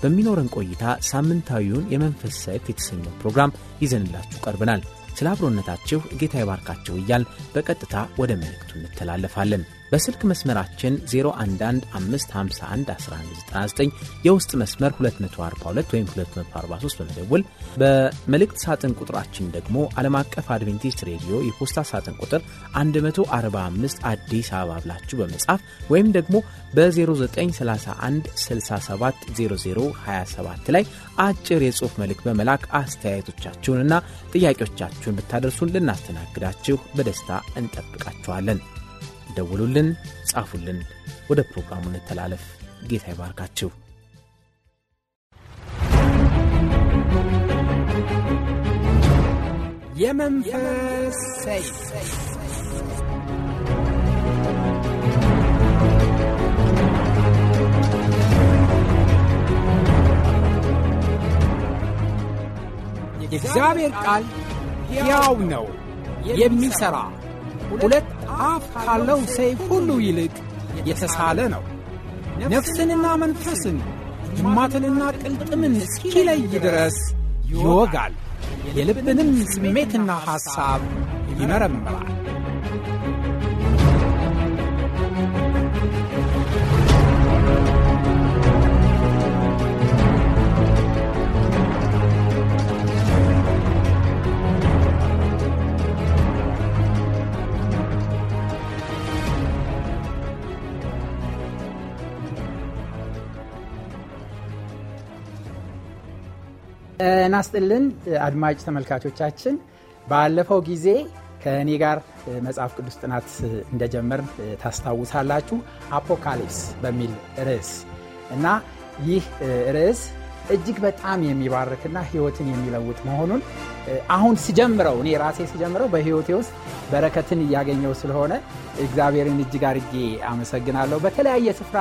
በሚኖረን ቆይታ ሳምንታዊውን የመንፈስ ሰይፍ የተሰኘው ፕሮግራም ይዘንላችሁ ቀርበናል። ስለ አብሮነታችሁ ጌታ ይባርካችሁ እያል በቀጥታ ወደ መልእክቱ እንተላለፋለን። በስልክ መስመራችን 0115511199 የውስጥ መስመር 242 ወይም 243 በመደወል በመልእክት ሳጥን ቁጥራችን ደግሞ ዓለም አቀፍ አድቬንቲስት ሬዲዮ የፖስታ ሳጥን ቁጥር 145 አዲስ አበባ ብላችሁ በመጻፍ ወይም ደግሞ በ0931 670027 ላይ አጭር የጽሑፍ መልእክት በመላክ አስተያየቶቻችሁንና ጥያቄዎቻችሁን ብታደርሱን ልናስተናግዳችሁ በደስታ እንጠብቃችኋለን። ደውሉልን፣ ጻፉልን። ወደ ፕሮግራሙ እንተላለፍ። ጌታ ይባርካችሁ። የመንፈስ ሰይፍ የእግዚአብሔር ቃል ሕያው ነው፣ የሚሠራ ሁለት አፍ ካለው ሰይፍ ሁሉ ይልቅ የተሳለ ነው። ነፍስንና መንፈስን ጅማትንና ቅልጥምን እስኪለይ ድረስ ይወጋል፣ የልብንም ስሜትና ሐሳብ ይመረምራል። እናስጥልን አድማጭ ተመልካቾቻችን። ባለፈው ጊዜ ከእኔ ጋር መጽሐፍ ቅዱስ ጥናት እንደጀመር ታስታውሳላችሁ። አፖካሊፕስ በሚል ርዕስ እና ይህ ርዕስ እጅግ በጣም የሚባርክና ህይወትን የሚለውጥ መሆኑን አሁን ስጀምረው እኔ ራሴ ስጀምረው በህይወቴ ውስጥ በረከትን እያገኘው ስለሆነ እግዚአብሔርን እጅግ አድርጌ አመሰግናለሁ። በተለያየ ስፍራ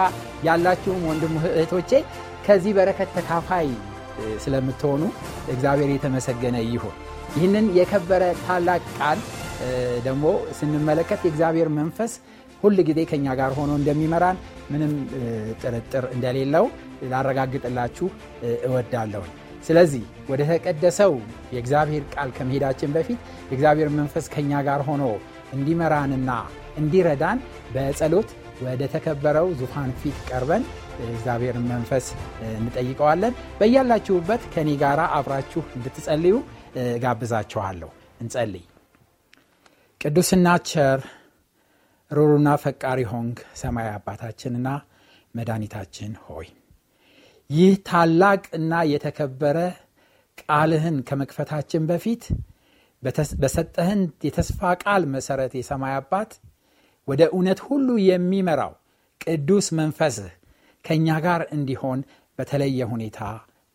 ያላችሁም ወንድም እህቶቼ ከዚህ በረከት ተካፋይ ስለምትሆኑ እግዚአብሔር የተመሰገነ ይሁን። ይህንን የከበረ ታላቅ ቃል ደግሞ ስንመለከት የእግዚአብሔር መንፈስ ሁል ጊዜ ከእኛ ጋር ሆኖ እንደሚመራን ምንም ጥርጥር እንደሌለው ላረጋግጥላችሁ እወዳለሁ። ስለዚህ ወደ ተቀደሰው የእግዚአብሔር ቃል ከመሄዳችን በፊት የእግዚአብሔር መንፈስ ከእኛ ጋር ሆኖ እንዲመራንና እንዲረዳን በጸሎት ወደ ተከበረው ዙፋን ፊት ቀርበን እግዚአብሔርን መንፈስ እንጠይቀዋለን። በያላችሁበት ከኔ ጋር አብራችሁ እንድትጸልዩ ጋብዛችኋለሁ። እንጸልይ። ቅዱስና ቸር ሩሩና ፈቃሪ ሆንግ ሰማይ አባታችንና መድኃኒታችን ሆይ ይህ ታላቅ የተከበረ ቃልህን ከመክፈታችን በፊት በሰጠህን የተስፋ ቃል መሠረት የሰማይ አባት ወደ እውነት ሁሉ የሚመራው ቅዱስ መንፈስህ ከእኛ ጋር እንዲሆን በተለየ ሁኔታ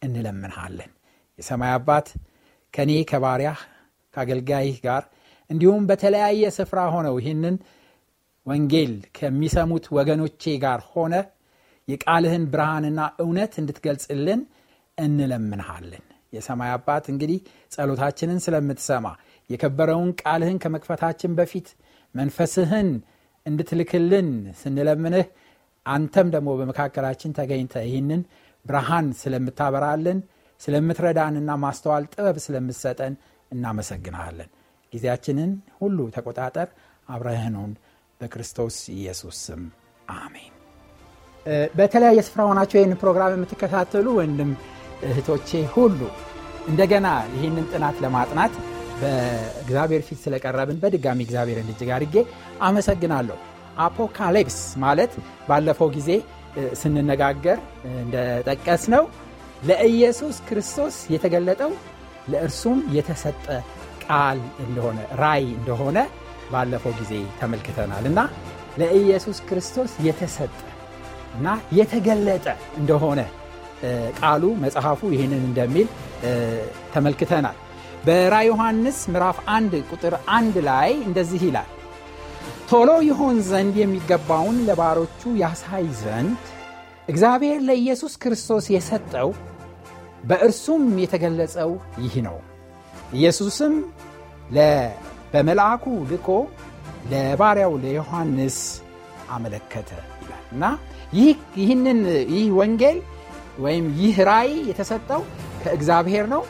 እንለምንሃለን። የሰማይ አባት ከእኔ ከባሪያህ ከአገልጋይህ ጋር እንዲሁም በተለያየ ስፍራ ሆነው ይህንን ወንጌል ከሚሰሙት ወገኖቼ ጋር ሆነ የቃልህን ብርሃንና እውነት እንድትገልጽልን እንለምንሃለን። የሰማይ አባት እንግዲህ ጸሎታችንን ስለምትሰማ የከበረውን ቃልህን ከመክፈታችን በፊት መንፈስህን እንድትልክልን ስንለምንህ አንተም ደግሞ በመካከላችን ተገኝተ ይህንን ብርሃን ስለምታበራልን ስለምትረዳንና ማስተዋል ጥበብ ስለምትሰጠን እናመሰግንሃለን። ጊዜያችንን ሁሉ ተቆጣጠር። አብረህኑን በክርስቶስ ኢየሱስ ስም አሜን። በተለያየ ስፍራ ሆናቸው ይህን ፕሮግራም የምትከታተሉ ወንድም እህቶቼ ሁሉ እንደገና ይህንን ጥናት ለማጥናት በእግዚአብሔር ፊት ስለቀረብን በድጋሚ እግዚአብሔርን እጅግ አድርጌ አመሰግናለሁ። አፖካሊፕስ ማለት ባለፈው ጊዜ ስንነጋገር እንደጠቀስ ነው ለኢየሱስ ክርስቶስ የተገለጠው ለእርሱም የተሰጠ ቃል እንደሆነ ራይ እንደሆነ ባለፈው ጊዜ ተመልክተናል። እና ለኢየሱስ ክርስቶስ የተሰጠ እና የተገለጠ እንደሆነ ቃሉ መጽሐፉ ይህንን እንደሚል ተመልክተናል። በራ ዮሐንስ ምዕራፍ አንድ ቁጥር አንድ ላይ እንደዚህ ይላል ቶሎ ይሆን ዘንድ የሚገባውን ለባሮቹ ያሳይ ዘንድ እግዚአብሔር ለኢየሱስ ክርስቶስ የሰጠው በእርሱም የተገለጸው ይህ ነው። ኢየሱስም በመልአኩ ልኮ ለባሪያው ለዮሐንስ አመለከተ እና ይህንን ይህ ወንጌል ወይም ይህ ራእይ የተሰጠው ከእግዚአብሔር ነው።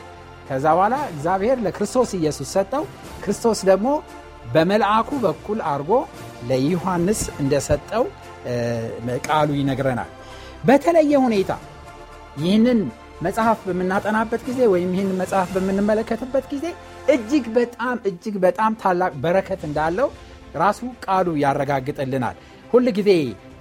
ከዛ በኋላ እግዚአብሔር ለክርስቶስ ኢየሱስ ሰጠው። ክርስቶስ ደግሞ በመልአኩ በኩል አድርጎ ለዮሐንስ እንደሰጠው ቃሉ ይነግረናል። በተለየ ሁኔታ ይህንን መጽሐፍ በምናጠናበት ጊዜ ወይም ይህን መጽሐፍ በምንመለከትበት ጊዜ እጅግ በጣም እጅግ በጣም ታላቅ በረከት እንዳለው ራሱ ቃሉ ያረጋግጥልናል። ሁል ጊዜ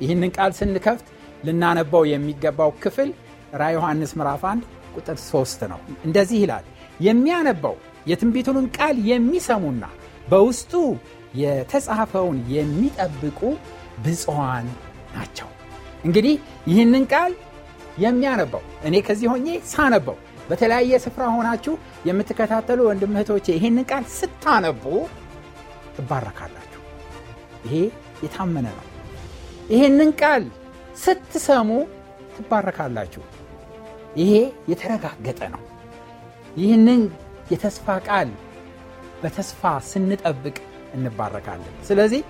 ይህንን ቃል ስንከፍት ልናነባው የሚገባው ክፍል ራ ዮሐንስ ምዕራፍ 1 ቁጥር 3 ነው። እንደዚህ ይላል የሚያነባው የትንቢቱንን ቃል የሚሰሙና በውስጡ የተጻፈውን የሚጠብቁ ብፅዋን ናቸው። እንግዲህ ይህንን ቃል የሚያነባው እኔ ከዚህ ሆኜ ሳነበው በተለያየ ስፍራ ሆናችሁ የምትከታተሉ ወንድም ይህንን ቃል ስታነቡ ትባረካላችሁ። ይሄ የታመነ ነው። ይህንን ቃል ስትሰሙ ትባረካላችሁ። ይሄ የተረጋገጠ ነው። ይህንን የተስፋ ቃል በተስፋ ስንጠብቅ እንባረካለን። ስለዚህ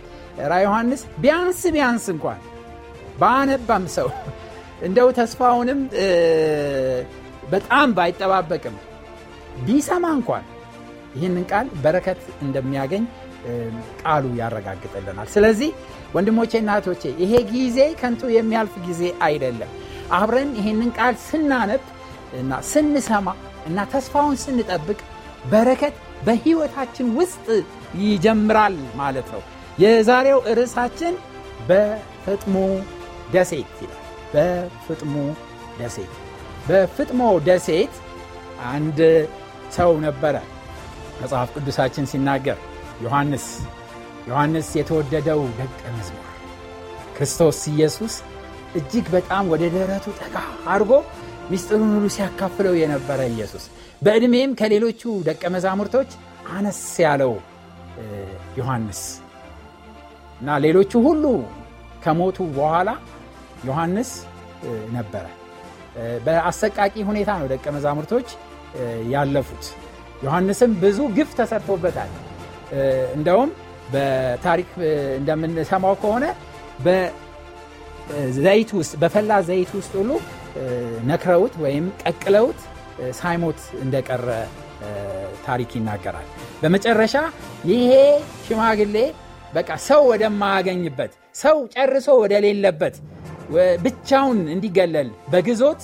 ራ ዮሐንስ ቢያንስ ቢያንስ እንኳን በአነባም ሰው እንደው ተስፋውንም በጣም ባይጠባበቅም ቢሰማ እንኳን ይህንን ቃል በረከት እንደሚያገኝ ቃሉ ያረጋግጥልናል። ስለዚህ ወንድሞቼ እናቶቼ ይሄ ጊዜ ከንቱ የሚያልፍ ጊዜ አይደለም። አብረን ይህንን ቃል ስናነብ እና ስንሰማ እና ተስፋውን ስንጠብቅ በረከት በሕይወታችን ውስጥ ይጀምራል ማለት ነው። የዛሬው ርዕሳችን በፍጥሞ ደሴት ይላል። በፍጥሞ ደሴት። በፍጥሞ ደሴት አንድ ሰው ነበረ መጽሐፍ ቅዱሳችን ሲናገር ዮሐንስ ዮሐንስ የተወደደው ደቀ መዝሙር ክርስቶስ ኢየሱስ እጅግ በጣም ወደ ደረቱ ጠጋ አድርጎ ሚስጥሩን ሁሉ ሲያካፍለው የነበረ ኢየሱስ በዕድሜም ከሌሎቹ ደቀ መዛሙርቶች አነስ ያለው ዮሐንስ እና ሌሎቹ ሁሉ ከሞቱ በኋላ ዮሐንስ ነበረ። በአሰቃቂ ሁኔታ ነው ደቀ መዛሙርቶች ያለፉት። ዮሐንስም ብዙ ግፍ ተሰርቶበታል። እንደውም በታሪክ እንደምንሰማው ከሆነ በዘይት ውስጥ በፈላ ዘይት ውስጥ ሁሉ ነክረውት ወይም ቀቅለውት ሳይሞት እንደቀረ ታሪክ ይናገራል። በመጨረሻ ይሄ ሽማግሌ በቃ ሰው ወደማያገኝበት ሰው ጨርሶ ወደሌለበት ብቻውን እንዲገለል በግዞት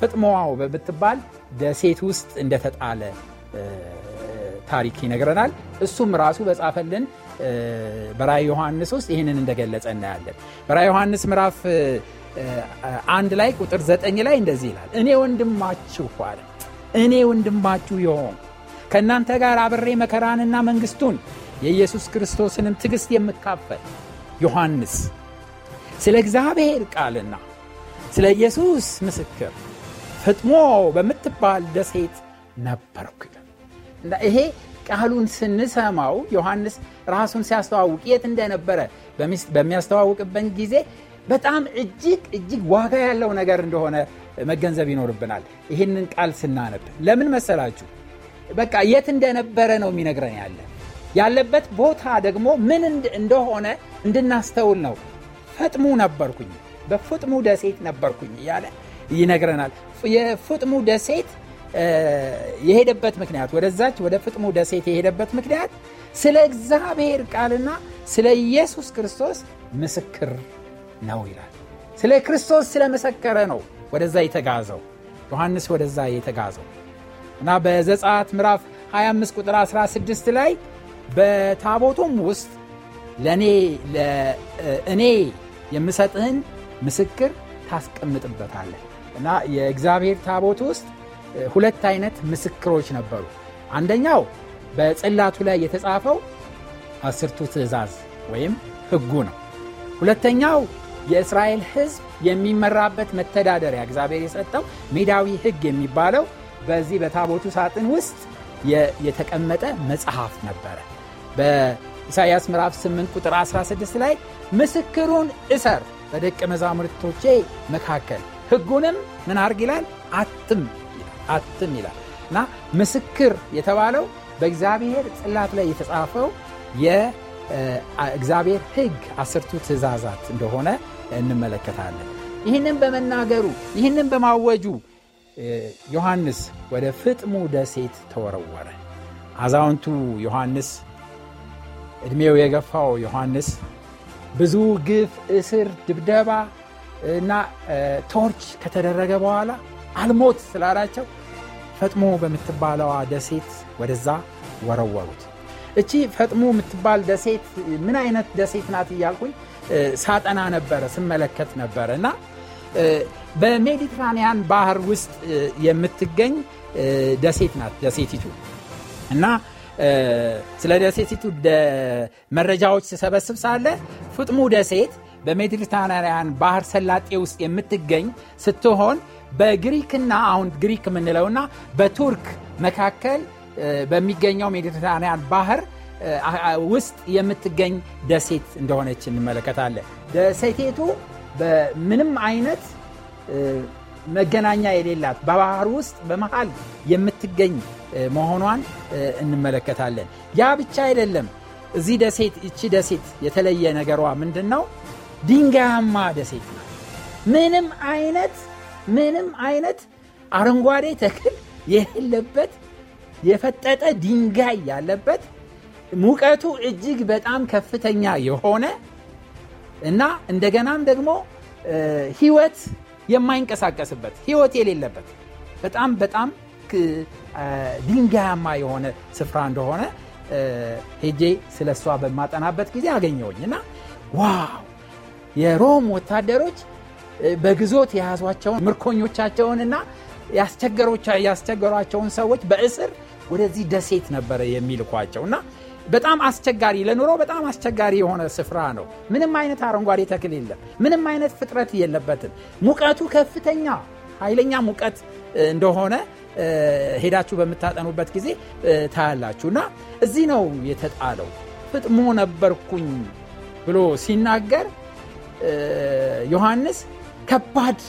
ፍጥሞዋው በምትባል ደሴት ውስጥ እንደተጣለ ታሪክ ይነግረናል። እሱም ራሱ በጻፈልን በራይ ዮሐንስ ውስጥ ይህንን እንደገለጸ እናያለን። በራይ ዮሐንስ ምዕራፍ አንድ ላይ ቁጥር ዘጠኝ ላይ እንደዚህ ይላል እኔ ወንድማችሁ አለ እኔ ወንድማችሁ የሆን ከእናንተ ጋር አብሬ መከራንና መንግስቱን የኢየሱስ ክርስቶስንም ትግስት የምካፈል ዮሐንስ ስለ እግዚአብሔር ቃልና ስለ ኢየሱስ ምስክር ፍጥሞ በምትባል ደሴት ነበርኩ። እና ይሄ ቃሉን ስንሰማው ዮሐንስ ራሱን ሲያስተዋውቅ የት እንደነበረ በሚያስተዋውቅበት ጊዜ በጣም እጅግ እጅግ ዋጋ ያለው ነገር እንደሆነ መገንዘብ ይኖርብናል። ይህንን ቃል ስናነብ ለምን መሰላችሁ? በቃ የት እንደነበረ ነው የሚነግረን ያለ። ያለበት ቦታ ደግሞ ምን እንደሆነ እንድናስተውል ነው። ፈጥሙ ነበርኩኝ በፍጥሙ ደሴት ነበርኩኝ እያለ ይነግረናል። የፍጥሙ ደሴት የሄደበት ምክንያት ወደዛች ወደ ፍጥሙ ደሴት የሄደበት ምክንያት ስለ እግዚአብሔር ቃልና ስለ ኢየሱስ ክርስቶስ ምስክር ነው ይላል። ስለ ክርስቶስ ስለመሰከረ ነው ወደዛ የተጋዘው ዮሐንስ ወደዛ የተጋዘው እና በዘጻት ምዕራፍ 25 ቁጥር 16 ላይ በታቦቱም ውስጥ ለእኔ እኔ የምሰጥህን ምስክር ታስቀምጥበታለህ እና የእግዚአብሔር ታቦት ውስጥ ሁለት አይነት ምስክሮች ነበሩ። አንደኛው በጽላቱ ላይ የተጻፈው አስርቱ ትእዛዝ ወይም ህጉ ነው። ሁለተኛው የእስራኤል ሕዝብ የሚመራበት መተዳደሪያ እግዚአብሔር የሰጠው ሜዳዊ ሕግ የሚባለው በዚህ በታቦቱ ሳጥን ውስጥ የተቀመጠ መጽሐፍ ነበረ። በኢሳይያስ ምዕራፍ 8 ቁጥር 16 ላይ ምስክሩን እሰር በደቀ መዛሙርቶቼ መካከል ሕጉንም ምን አርግ ይላል አትም አትም ይላል እና ምስክር የተባለው በእግዚአብሔር ጽላት ላይ የተጻፈው የእግዚአብሔር ሕግ አስርቱ ትእዛዛት እንደሆነ እንመለከታለን። ይህንን በመናገሩ ይህንን በማወጁ ዮሐንስ ወደ ፍጥሙ ደሴት ተወረወረ። አዛውንቱ ዮሐንስ ዕድሜው የገፋው ዮሐንስ ብዙ ግፍ፣ እስር፣ ድብደባ እና ቶርች ከተደረገ በኋላ አልሞት ስላላቸው ፈጥሞ በምትባለዋ ደሴት ወደዛ ወረወሩት። እቺ ፈጥሞ የምትባል ደሴት ምን አይነት ደሴት ናት እያልኩኝ ሳጠና ነበረ ስመለከት ነበረ እና በሜዲትራኒያን ባህር ውስጥ የምትገኝ ደሴት ናት ደሴቲቱ እና ስለ ደሴቲቱ መረጃዎች ስሰበስብ ሳለ ፍጥሙ ደሴት በሜዲትራንያን ባህር ሰላጤ ውስጥ የምትገኝ ስትሆን በግሪክና አሁን ግሪክ የምንለውና በቱርክ መካከል በሚገኘው ሜዲትራንያን ባህር ውስጥ የምትገኝ ደሴት እንደሆነች እንመለከታለን። ደሴቴቱ በምንም አይነት መገናኛ የሌላት በባህር ውስጥ በመሃል የምትገኝ መሆኗን እንመለከታለን። ያ ብቻ አይደለም። እዚህ ደሴት እቺ ደሴት የተለየ ነገሯ ምንድን ነው? ድንጋያማ ደሴት ናት። ምንም አይነት ምንም አይነት አረንጓዴ ተክል የሌለበት የፈጠጠ ድንጋይ ያለበት ሙቀቱ እጅግ በጣም ከፍተኛ የሆነ እና እንደገናም ደግሞ ህይወት የማይንቀሳቀስበት ህይወት የሌለበት በጣም በጣም ድንጋያማ የሆነ ስፍራ እንደሆነ ሄጄ ስለ እሷ በማጠናበት ጊዜ አገኘውኝ እና ዋው! የሮም ወታደሮች በግዞት የያዟቸውን ምርኮኞቻቸውንና ያስቸገሯቸውን ሰዎች በእስር ወደዚህ ደሴት ነበረ የሚልኳቸው እና በጣም አስቸጋሪ ለኑሮ በጣም አስቸጋሪ የሆነ ስፍራ ነው። ምንም አይነት አረንጓዴ ተክል የለም። ምንም አይነት ፍጥረት የለበትም። ሙቀቱ ከፍተኛ ኃይለኛ ሙቀት እንደሆነ ሄዳችሁ በምታጠኑበት ጊዜ ታያላችሁ። እና እዚህ ነው የተጣለው። ፍጥሞ ነበርኩኝ ብሎ ሲናገር ዮሐንስ ከባድ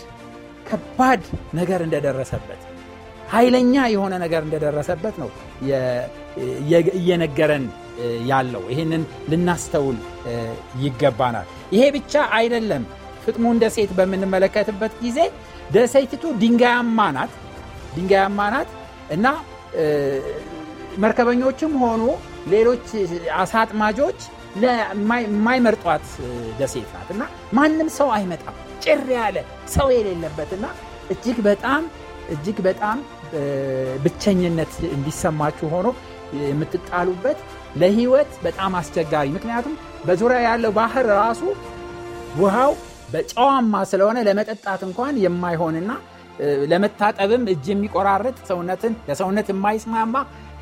ከባድ ነገር እንደደረሰበት ኃይለኛ የሆነ ነገር እንደደረሰበት ነው እየነገረን ያለው። ይህንን ልናስተውል ይገባናል። ይሄ ብቻ አይደለም። ፍጥሙን ደሴት በምንመለከትበት ጊዜ ደሴቲቱ ድንጋያማ ናት ድንጋያማ ናት እና መርከበኞችም ሆኑ ሌሎች አሳጥማጆች የማይመርጧት ደሴት ናት እና ማንም ሰው አይመጣም። ጭር ያለ ሰው የሌለበትና እጅግ በጣም እጅግ በጣም ብቸኝነት እንዲሰማችሁ ሆኖ የምትጣሉበት ለህይወት በጣም አስቸጋሪ። ምክንያቱም በዙሪያ ያለው ባህር ራሱ ውሃው በጨዋማ ስለሆነ ለመጠጣት እንኳን የማይሆንና ለመታጠብም እጅ የሚቆራርጥ ሰውነትን ለሰውነት የማይስማማ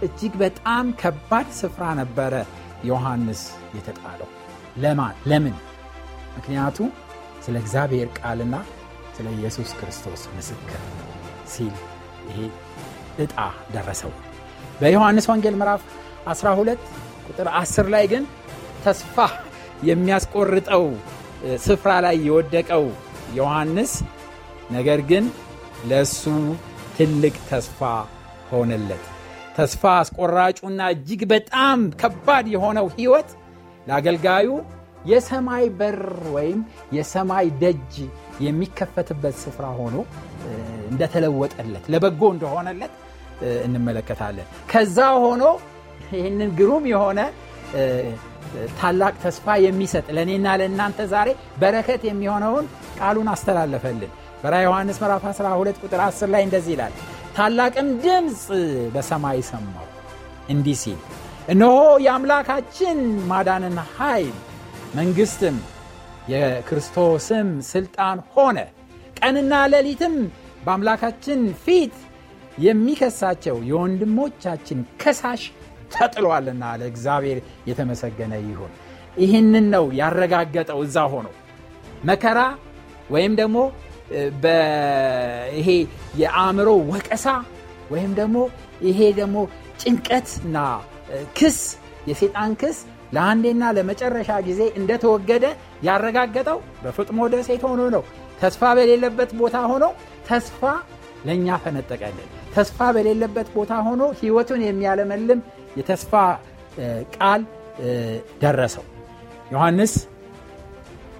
እጅግ በጣም ከባድ ስፍራ ነበረ ዮሐንስ የተጣለው። ለማን? ለምን? ምክንያቱ ስለ እግዚአብሔር ቃልና ስለ ኢየሱስ ክርስቶስ ምስክር ሲል ይሄ ዕጣ ደረሰው። በዮሐንስ ወንጌል ምዕራፍ 12 ቁጥር 10 ላይ ግን ተስፋ የሚያስቆርጠው ስፍራ ላይ የወደቀው ዮሐንስ ነገር ግን ለእሱ ትልቅ ተስፋ ሆነለት። ተስፋ አስቆራጩና እጅግ በጣም ከባድ የሆነው ሕይወት ለአገልጋዩ የሰማይ በር ወይም የሰማይ ደጅ የሚከፈትበት ስፍራ ሆኖ እንደተለወጠለት ለበጎ እንደሆነለት እንመለከታለን። ከዛ ሆኖ ይህንን ግሩም የሆነ ታላቅ ተስፋ የሚሰጥ ለእኔና ለእናንተ ዛሬ በረከት የሚሆነውን ቃሉን አስተላለፈልን። በራ ዮሐንስ ምዕራፍ 12 ቁጥር 10 ላይ እንደዚህ ይላል ታላቅም ድምፅ በሰማይ ሰማው እንዲህ ሲል እነሆ የአምላካችን ማዳንን ኃይል መንግሥትም የክርስቶስም ሥልጣን ሆነ። ቀንና ሌሊትም በአምላካችን ፊት የሚከሳቸው የወንድሞቻችን ከሳሽ ተጥሏልና ለእግዚአብሔር የተመሰገነ ይሁን ይህንን ነው ያረጋገጠው እዛ ሆኖ መከራ ወይም ደግሞ ይሄ የአእምሮ ወቀሳ ወይም ደግሞ ይሄ ደግሞ ጭንቀትና ክስ የሴጣን ክስ ለአንዴና ለመጨረሻ ጊዜ እንደተወገደ ያረጋገጠው በፍጥሞ ደሴት ሆኖ ነው። ተስፋ በሌለበት ቦታ ሆኖ ተስፋ ለእኛ ፈነጠቀልን። ተስፋ በሌለበት ቦታ ሆኖ ሕይወቱን የሚያለመልም የተስፋ ቃል ደረሰው። ዮሐንስ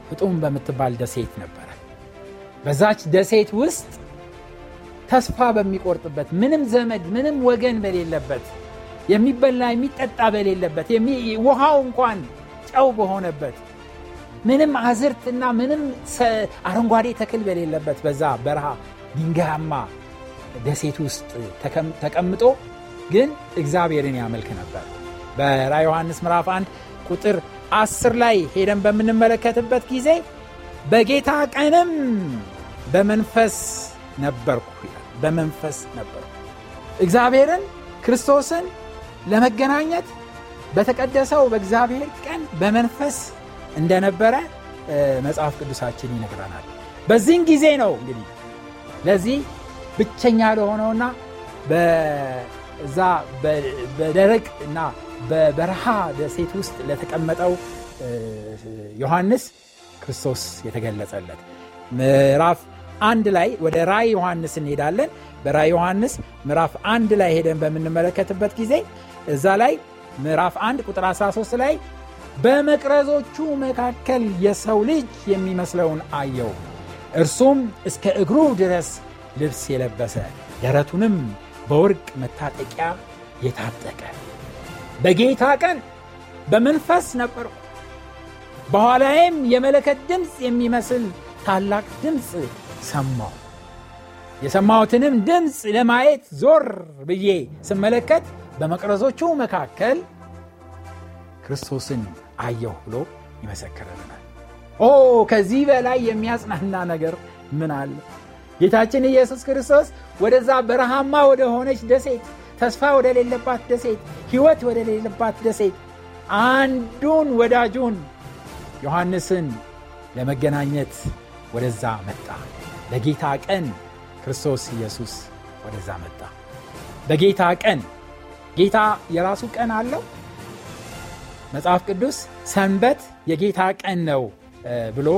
ፍጡም በምትባል ደሴት ነበረ። በዛች ደሴት ውስጥ ተስፋ በሚቆርጥበት ምንም ዘመድ ምንም ወገን በሌለበት የሚበላ የሚጠጣ በሌለበት ውሃው እንኳን ጨው በሆነበት ምንም አዝርትና ምንም አረንጓዴ ተክል በሌለበት በዛ በረሃ ድንጋያማ ደሴት ውስጥ ተቀምጦ ግን እግዚአብሔርን ያመልክ ነበር። በራ ዮሐንስ ምዕራፍ 1 ቁጥር 10 ላይ ሄደን በምንመለከትበት ጊዜ በጌታ ቀንም በመንፈስ ነበርኩ በመንፈስ ነበርኩ እግዚአብሔርን ክርስቶስን ለመገናኘት በተቀደሰው በእግዚአብሔር ቀን በመንፈስ እንደነበረ መጽሐፍ ቅዱሳችን ይነግረናል። በዚህን ጊዜ ነው እንግዲህ ለዚህ ብቸኛ ለሆነውና በዛ በደረቅ እና በበረሃ ደሴት ውስጥ ለተቀመጠው ዮሐንስ ክርስቶስ የተገለጸለት ምዕራፍ አንድ ላይ ወደ ራይ ዮሐንስ እንሄዳለን። በራይ ዮሐንስ ምዕራፍ አንድ ላይ ሄደን በምንመለከትበት ጊዜ እዛ ላይ ምዕራፍ 1 ቁጥር 13 ላይ በመቅረዞቹ መካከል የሰው ልጅ የሚመስለውን አየው። እርሱም እስከ እግሩ ድረስ ልብስ የለበሰ ደረቱንም በወርቅ መታጠቂያ የታጠቀ በጌታ ቀን በመንፈስ ነበርኩ። በኋላዬም የመለከት ድምፅ የሚመስል ታላቅ ድምፅ ሰማሁ። የሰማሁትንም ድምፅ ለማየት ዞር ብዬ ስመለከት በመቅረዞቹ መካከል ክርስቶስን አየሁ ብሎ ይመሰክርልናል። ኦ ከዚህ በላይ የሚያጽናና ነገር ምን አለ? ጌታችን ኢየሱስ ክርስቶስ ወደዛ በረሃማ ወደ ሆነች ደሴት፣ ተስፋ ወደሌለባት ደሴት፣ ሕይወት ወደሌለባት ደሴት አንዱን ወዳጁን ዮሐንስን ለመገናኘት ወደዛ መጣ። ለጌታ ቀን ክርስቶስ ኢየሱስ ወደዛ መጣ። በጌታ ቀን ጌታ የራሱ ቀን አለው። መጽሐፍ ቅዱስ ሰንበት የጌታ ቀን ነው ብሎ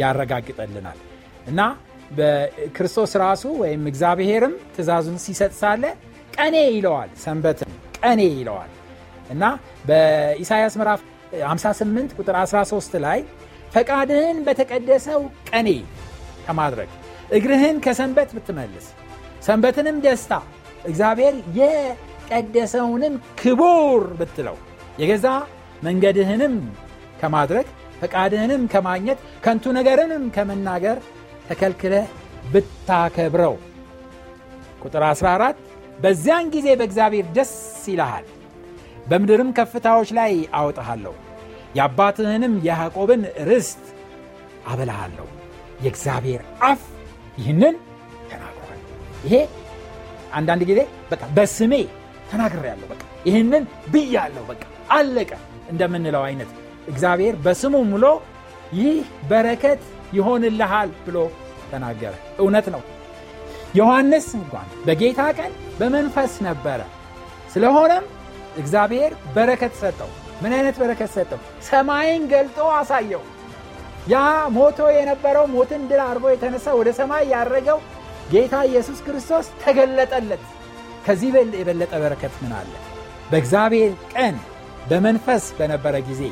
ያረጋግጠልናል እና በክርስቶስ ራሱ ወይም እግዚአብሔርም ትእዛዙን ሲሰጥ ሳለ ቀኔ ይለዋል። ሰንበትን ቀኔ ይለዋል እና በኢሳያስ ምዕራፍ 58 ቁጥር 13 ላይ ፈቃድህን በተቀደሰው ቀኔ ከማድረግ እግርህን ከሰንበት ብትመልስ ሰንበትንም ደስታ እግዚአብሔር የቀደሰውንም ክቡር ብትለው የገዛ መንገድህንም ከማድረግ ፈቃድህንም ከማግኘት ከንቱ ነገርንም ከመናገር ተከልክለህ ብታከብረው። ቁጥር 14 በዚያን ጊዜ በእግዚአብሔር ደስ ይልሃል በምድርም ከፍታዎች ላይ አወጣሃለሁ። የአባትህንም የያዕቆብን ርስት አበላሃለሁ። የእግዚአብሔር አፍ ይህንን ተናግሯል። ይሄ አንዳንድ ጊዜ በቃ በስሜ ተናግሬያለሁ በቃ ይህንን ብያለሁ በቃ አለቀ እንደምንለው አይነት እግዚአብሔር በስሙ ምሎ ይህ በረከት ይሆንልሃል ብሎ ተናገረ። እውነት ነው። ዮሐንስ እንኳን በጌታ ቀን በመንፈስ ነበረ። ስለሆነም እግዚአብሔር በረከት ሰጠው። ምን አይነት በረከት ሰጠው? ሰማይን ገልጦ አሳየው። ያ ሞቶ የነበረው ሞትን ድል አርጎ የተነሳ ወደ ሰማይ ያረገው ጌታ ኢየሱስ ክርስቶስ ተገለጠለት። ከዚህ የበለጠ በረከት ምን አለ? በእግዚአብሔር ቀን በመንፈስ በነበረ ጊዜ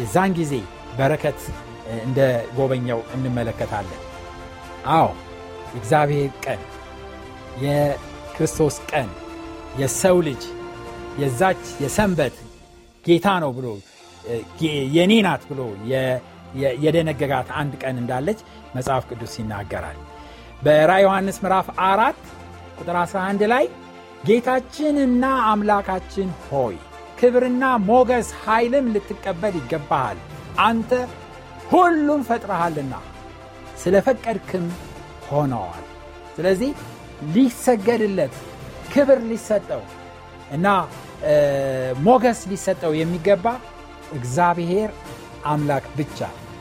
የዛን ጊዜ በረከት እንደ ጎበኛው እንመለከታለን አዎ የእግዚአብሔር ቀን የክርስቶስ ቀን የሰው ልጅ የዛች የሰንበት ጌታ ነው ብሎ የኔ ናት ብሎ የደነገጋት አንድ ቀን እንዳለች መጽሐፍ ቅዱስ ይናገራል። በራ ዮሐንስ ምዕራፍ አራት ቁጥር 11 ላይ ጌታችንና አምላካችን ሆይ ክብርና ሞገስ ኃይልም ልትቀበል ይገባሃል። አንተ ሁሉን ፈጥረሃልና ስለ ፈቀድክም ሆነዋል ስለዚህ ሊሰገድለት ክብር ሊሰጠው እና ሞገስ ሊሰጠው የሚገባ እግዚአብሔር አምላክ ብቻ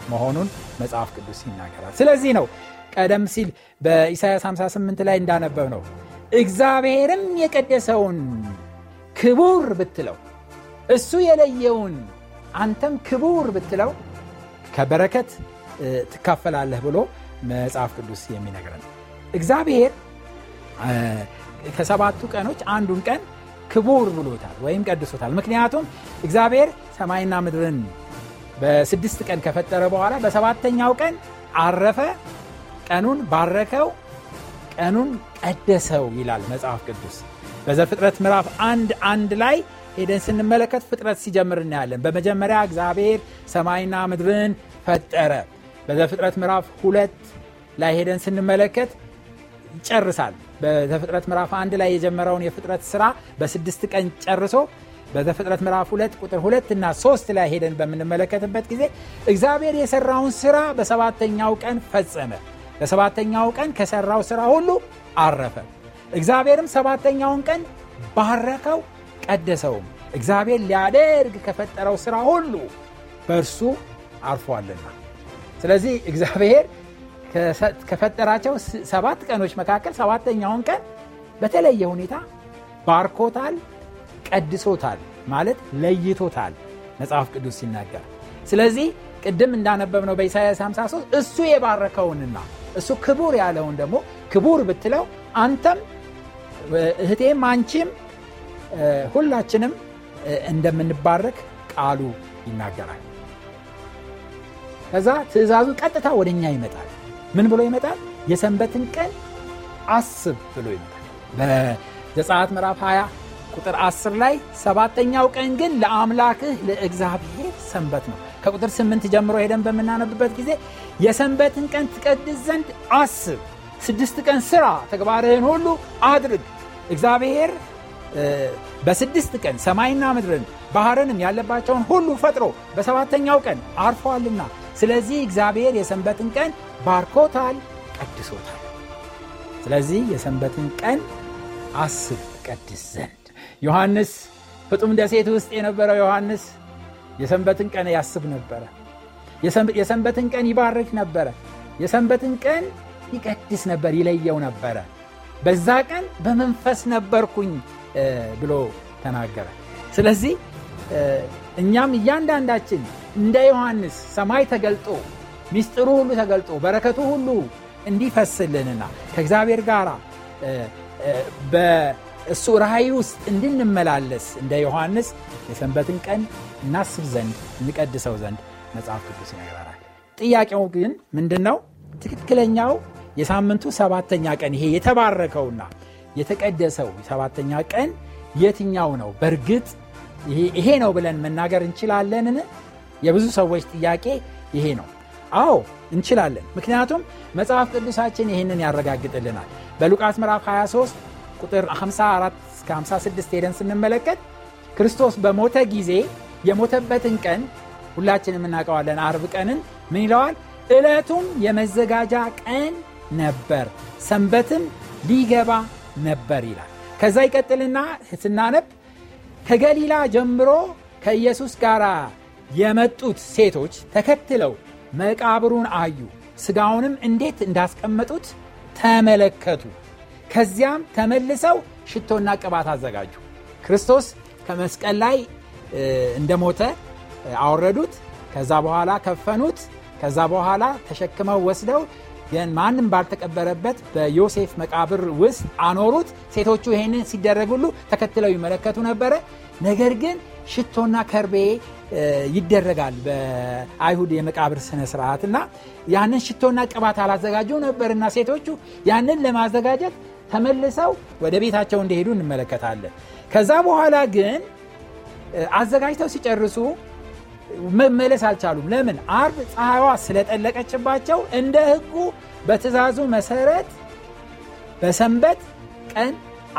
መሆኑን መጽሐፍ ቅዱስ ይናገራል። ስለዚህ ነው ቀደም ሲል በኢሳያስ 58 ላይ እንዳነበብ ነው እግዚአብሔርም የቀደሰውን ክቡር ብትለው እሱ የለየውን አንተም ክቡር ብትለው ከበረከት ትካፈላለህ ብሎ መጽሐፍ ቅዱስ የሚነግረን እግዚአብሔር ከሰባቱ ቀኖች አንዱን ቀን ክቡር ብሎታል ወይም ቀድሶታል። ምክንያቱም እግዚአብሔር ሰማይና ምድርን በስድስት ቀን ከፈጠረ በኋላ በሰባተኛው ቀን አረፈ፣ ቀኑን ባረከው፣ ቀኑን ቀደሰው ይላል መጽሐፍ ቅዱስ። በዘፍጥረት ምዕራፍ አንድ አንድ ላይ ሄደን ስንመለከት ፍጥረት ሲጀምር እናያለን። በመጀመሪያ እግዚአብሔር ሰማይና ምድርን ፈጠረ። በዘፍጥረት ምዕራፍ ሁለት ላይ ሄደን ስንመለከት ይጨርሳል። በዘፍጥረት ምዕራፍ አንድ ላይ የጀመረውን የፍጥረት ስራ በስድስት ቀን ጨርሶ በዘፍጥረት ምዕራፍ ሁለት ቁጥር ሁለት እና ሶስት ላይ ሄደን በምንመለከትበት ጊዜ እግዚአብሔር የሰራውን ስራ በሰባተኛው ቀን ፈጸመ። በሰባተኛው ቀን ከሰራው ስራ ሁሉ አረፈ። እግዚአብሔርም ሰባተኛውን ቀን ባረከው፣ ቀደሰውም። እግዚአብሔር ሊያደርግ ከፈጠረው ስራ ሁሉ በእርሱ አርፏልና። ስለዚህ እግዚአብሔር ከፈጠራቸው ሰባት ቀኖች መካከል ሰባተኛውን ቀን በተለየ ሁኔታ ባርኮታል፣ ቀድሶታል ማለት ለይቶታል መጽሐፍ ቅዱስ ሲናገር። ስለዚህ ቅድም እንዳነበብነው በኢሳያስ 53 እሱ የባረከውንና እሱ ክቡር ያለውን ደግሞ ክቡር ብትለው አንተም እህቴም አንቺም ሁላችንም እንደምንባረክ ቃሉ ይናገራል። ከዛ ትእዛዙ ቀጥታ ወደ እኛ ይመጣል። ምን ብሎ ይመጣል? የሰንበትን ቀን አስብ ብሎ ይመጣል። በዘጸአት ምዕራፍ 20 ቁጥር 10 ላይ ሰባተኛው ቀን ግን ለአምላክህ ለእግዚአብሔር ሰንበት ነው። ከቁጥር 8 ጀምሮ ሄደን በምናነብበት ጊዜ የሰንበትን ቀን ትቀድስ ዘንድ አስብ፣ ስድስት ቀን ስራ፣ ተግባርህን ሁሉ አድርግ። እግዚአብሔር በስድስት ቀን ሰማይና ምድርን ባህርንም ያለባቸውን ሁሉ ፈጥሮ በሰባተኛው ቀን አርፏልና ስለዚህ እግዚአብሔር የሰንበትን ቀን ባርኮታል፣ ቀድሶታል። ስለዚህ የሰንበትን ቀን አስብ ቀድስ ዘንድ ዮሐንስ ፍጡም ደሴት ውስጥ የነበረው ዮሐንስ የሰንበትን ቀን ያስብ ነበረ። የሰንበትን ቀን ይባርክ ነበረ። የሰንበትን ቀን ይቀድስ ነበር፣ ይለየው ነበረ። በዛ ቀን በመንፈስ ነበርኩኝ ብሎ ተናገረ። ስለዚህ እኛም እያንዳንዳችን እንደ ዮሐንስ ሰማይ ተገልጦ ሚስጥሩ ሁሉ ተገልጦ በረከቱ ሁሉ እንዲፈስልንና ከእግዚአብሔር ጋር በእሱ ራእይ ውስጥ እንድንመላለስ እንደ ዮሐንስ የሰንበትን ቀን እናስብ ዘንድ እንቀድሰው ዘንድ መጽሐፍ ቅዱስ ይነግረናል። ጥያቄው ግን ምንድን ነው? ትክክለኛው የሳምንቱ ሰባተኛ ቀን ይሄ የተባረከውና የተቀደሰው ሰባተኛ ቀን የትኛው ነው? በእርግጥ ይሄ ነው ብለን መናገር እንችላለንን? የብዙ ሰዎች ጥያቄ ይሄ ነው። አዎ እንችላለን። ምክንያቱም መጽሐፍ ቅዱሳችን ይህንን ያረጋግጥልናል። በሉቃስ ምዕራፍ 23 ቁጥር 54 እስከ 56 ሄደን ስንመለከት ክርስቶስ በሞተ ጊዜ የሞተበትን ቀን ሁላችንም እናውቀዋለን። አርብ ቀንን ምን ይለዋል? ዕለቱም የመዘጋጃ ቀን ነበር፣ ሰንበትም ሊገባ ነበር ይላል። ከዛ ይቀጥልና ስናነብ ከገሊላ ጀምሮ ከኢየሱስ ጋር የመጡት ሴቶች ተከትለው መቃብሩን አዩ፣ ሥጋውንም እንዴት እንዳስቀመጡት ተመለከቱ። ከዚያም ተመልሰው ሽቶና ቅባት አዘጋጁ። ክርስቶስ ከመስቀል ላይ እንደሞተ አወረዱት። ከዛ በኋላ ከፈኑት። ከዛ በኋላ ተሸክመው ወስደው ማንም ባልተቀበረበት በዮሴፍ መቃብር ውስጥ አኖሩት። ሴቶቹ ይህንን ሲደረግ ሁሉ ተከትለው ይመለከቱ ነበረ። ነገር ግን ሽቶና ከርቤ ይደረጋል በአይሁድ የመቃብር ስነ ስርዓት እና ያንን ሽቶና ቅባት አላዘጋጁ ነበርና ሴቶቹ ያንን ለማዘጋጀት ተመልሰው ወደ ቤታቸው እንደሄዱ እንመለከታለን። ከዛ በኋላ ግን አዘጋጅተው ሲጨርሱ መመለስ አልቻሉም። ለምን? አርብ ፀሐይዋ ስለጠለቀችባቸው እንደ ሕጉ በትእዛዙ መሰረት በሰንበት ቀን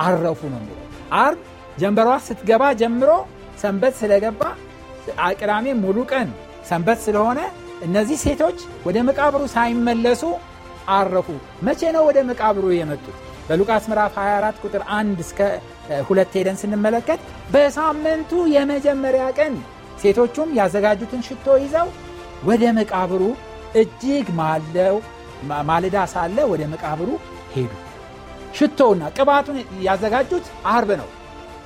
አረፉ ነው የሚለው። አርብ ጀንበሯ ስትገባ ጀምሮ ሰንበት ስለገባ ቅዳሜ ሙሉ ቀን ሰንበት ስለሆነ እነዚህ ሴቶች ወደ መቃብሩ ሳይመለሱ አረፉ። መቼ ነው ወደ መቃብሩ የመጡት? በሉቃስ ምዕራፍ 24 ቁጥር 1 እስከ ሁለት ሄደን ስንመለከት በሳምንቱ የመጀመሪያ ቀን ሴቶቹም ያዘጋጁትን ሽቶ ይዘው ወደ መቃብሩ እጅግ ማለው ማልዳ ሳለ ወደ መቃብሩ ሄዱ ሽቶውና ቅባቱን ያዘጋጁት አርብ ነው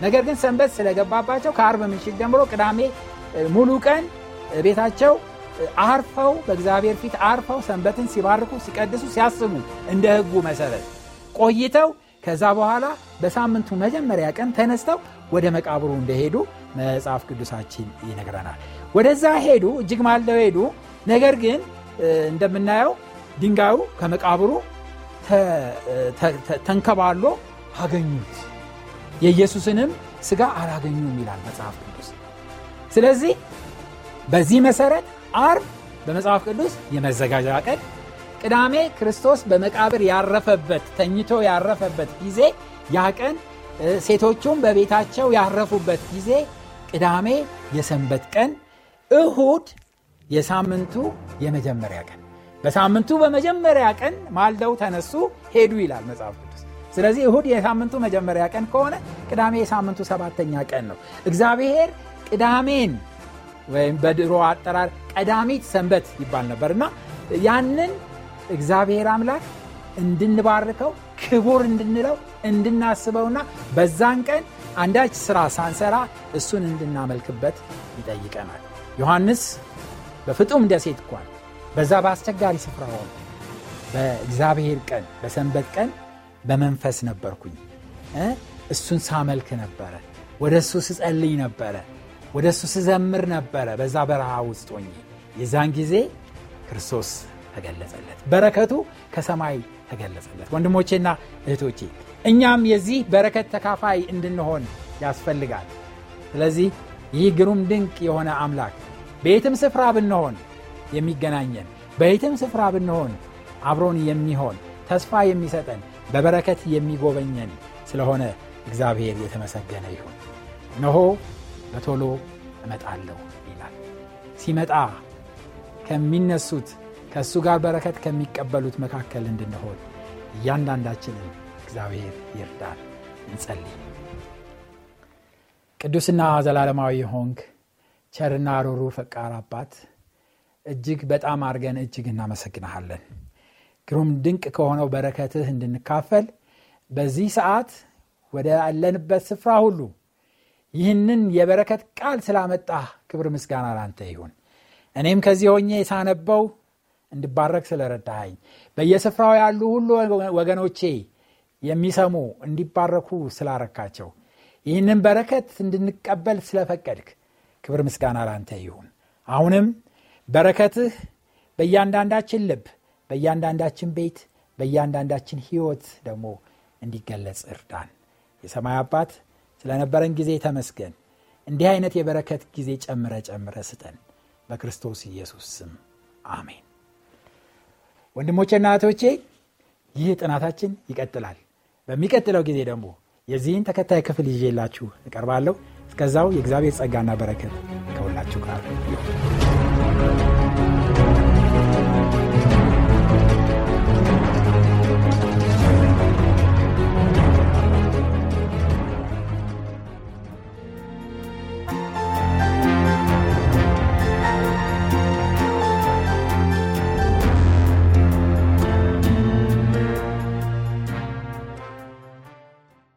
ነገር ግን ሰንበት ስለገባባቸው ከአርብ ምሽት ጀምሮ ቅዳሜ ሙሉ ቀን ቤታቸው አርፈው በእግዚአብሔር ፊት አርፈው ሰንበትን ሲባርኩ ሲቀድሱ ሲያስቡ እንደ ህጉ መሰረት ቆይተው ከዛ በኋላ በሳምንቱ መጀመሪያ ቀን ተነስተው ወደ መቃብሩ እንደሄዱ መጽሐፍ ቅዱሳችን ይነግረናል። ወደዛ ሄዱ እጅግ ማልደው ሄዱ። ነገር ግን እንደምናየው ድንጋዩ ከመቃብሩ ተንከባሎ አገኙት የኢየሱስንም ስጋ አላገኙም ይላል መጽሐፍ ቅዱስ። ስለዚህ በዚህ መሰረት አርብ በመጽሐፍ ቅዱስ የመዘጋጃ ቀን ቅዳሜ ክርስቶስ በመቃብር ያረፈበት ተኝቶ ያረፈበት ጊዜ ያ ቀን ሴቶቹም በቤታቸው ያረፉበት ጊዜ ቅዳሜ የሰንበት ቀን እሁድ የሳምንቱ የመጀመሪያ ቀን። በሳምንቱ በመጀመሪያ ቀን ማልደው ተነሱ ሄዱ ይላል መጽሐፍ ስለዚህ እሁድ የሳምንቱ መጀመሪያ ቀን ከሆነ ቅዳሜ የሳምንቱ ሰባተኛ ቀን ነው። እግዚአብሔር ቅዳሜን ወይም በድሮ አጠራር ቀዳሚት ሰንበት ይባል ነበር እና ያንን እግዚአብሔር አምላክ እንድንባርከው ክቡር እንድንለው እንድናስበውና በዛን ቀን አንዳች ስራ ሳንሰራ እሱን እንድናመልክበት ይጠይቀናል። ዮሐንስ በፍጡም ደሴት እንኳን በዛ በአስቸጋሪ ስፍራ ሆነ በእግዚአብሔር ቀን በሰንበት ቀን በመንፈስ ነበርኩኝ። እሱን ሳመልክ ነበረ። ወደ እሱ ስጸልይ ነበረ። ወደ እሱ ስዘምር ነበረ። በዛ በረሃ ውስጥ ሆኜ። የዛን ጊዜ ክርስቶስ ተገለጸለት። በረከቱ ከሰማይ ተገለጸለት። ወንድሞቼና እህቶቼ እኛም የዚህ በረከት ተካፋይ እንድንሆን ያስፈልጋል። ስለዚህ ይህ ግሩም ድንቅ የሆነ አምላክ በየትም ስፍራ ብንሆን የሚገናኘን በየትም ስፍራ ብንሆን አብሮን የሚሆን ተስፋ የሚሰጠን በበረከት የሚጎበኘን ስለሆነ እግዚአብሔር የተመሰገነ ይሁን። ነሆ በቶሎ እመጣለሁ ይላል። ሲመጣ ከሚነሱት ከእሱ ጋር በረከት ከሚቀበሉት መካከል እንድንሆን እያንዳንዳችንን እግዚአብሔር ይርዳል እንጸልይ። ቅዱስና ዘላለማዊ ሆንክ ቸርና ሮሩ ፈቃር አባት እጅግ በጣም አድርገን እጅግ እናመሰግንሃለን ግሩም ድንቅ ከሆነው በረከትህ እንድንካፈል በዚህ ሰዓት ወደ አለንበት ስፍራ ሁሉ ይህንን የበረከት ቃል ስላመጣህ ክብር ምስጋና ላንተ ይሁን። እኔም ከዚህ ሆኜ ሳነበው እንድባረክ ስለረዳኸኝ በየስፍራው ያሉ ሁሉ ወገኖቼ የሚሰሙ እንዲባረኩ ስላረካቸው ይህንን በረከት እንድንቀበል ስለፈቀድክ ክብር ምስጋና ላንተ ይሁን። አሁንም በረከትህ በእያንዳንዳችን ልብ በእያንዳንዳችን ቤት በእያንዳንዳችን ህይወት ደግሞ እንዲገለጽ እርዳን። የሰማይ አባት ስለነበረን ጊዜ ተመስገን። እንዲህ አይነት የበረከት ጊዜ ጨምረ ጨምረ ስጠን። በክርስቶስ ኢየሱስ ስም አሜን። ወንድሞቼና እህቶቼ ይህ ጥናታችን ይቀጥላል። በሚቀጥለው ጊዜ ደግሞ የዚህን ተከታይ ክፍል ይዤላችሁ እቀርባለሁ። እስከዛው የእግዚአብሔር ጸጋና በረከት ከሁላችሁ ጋር ይሁን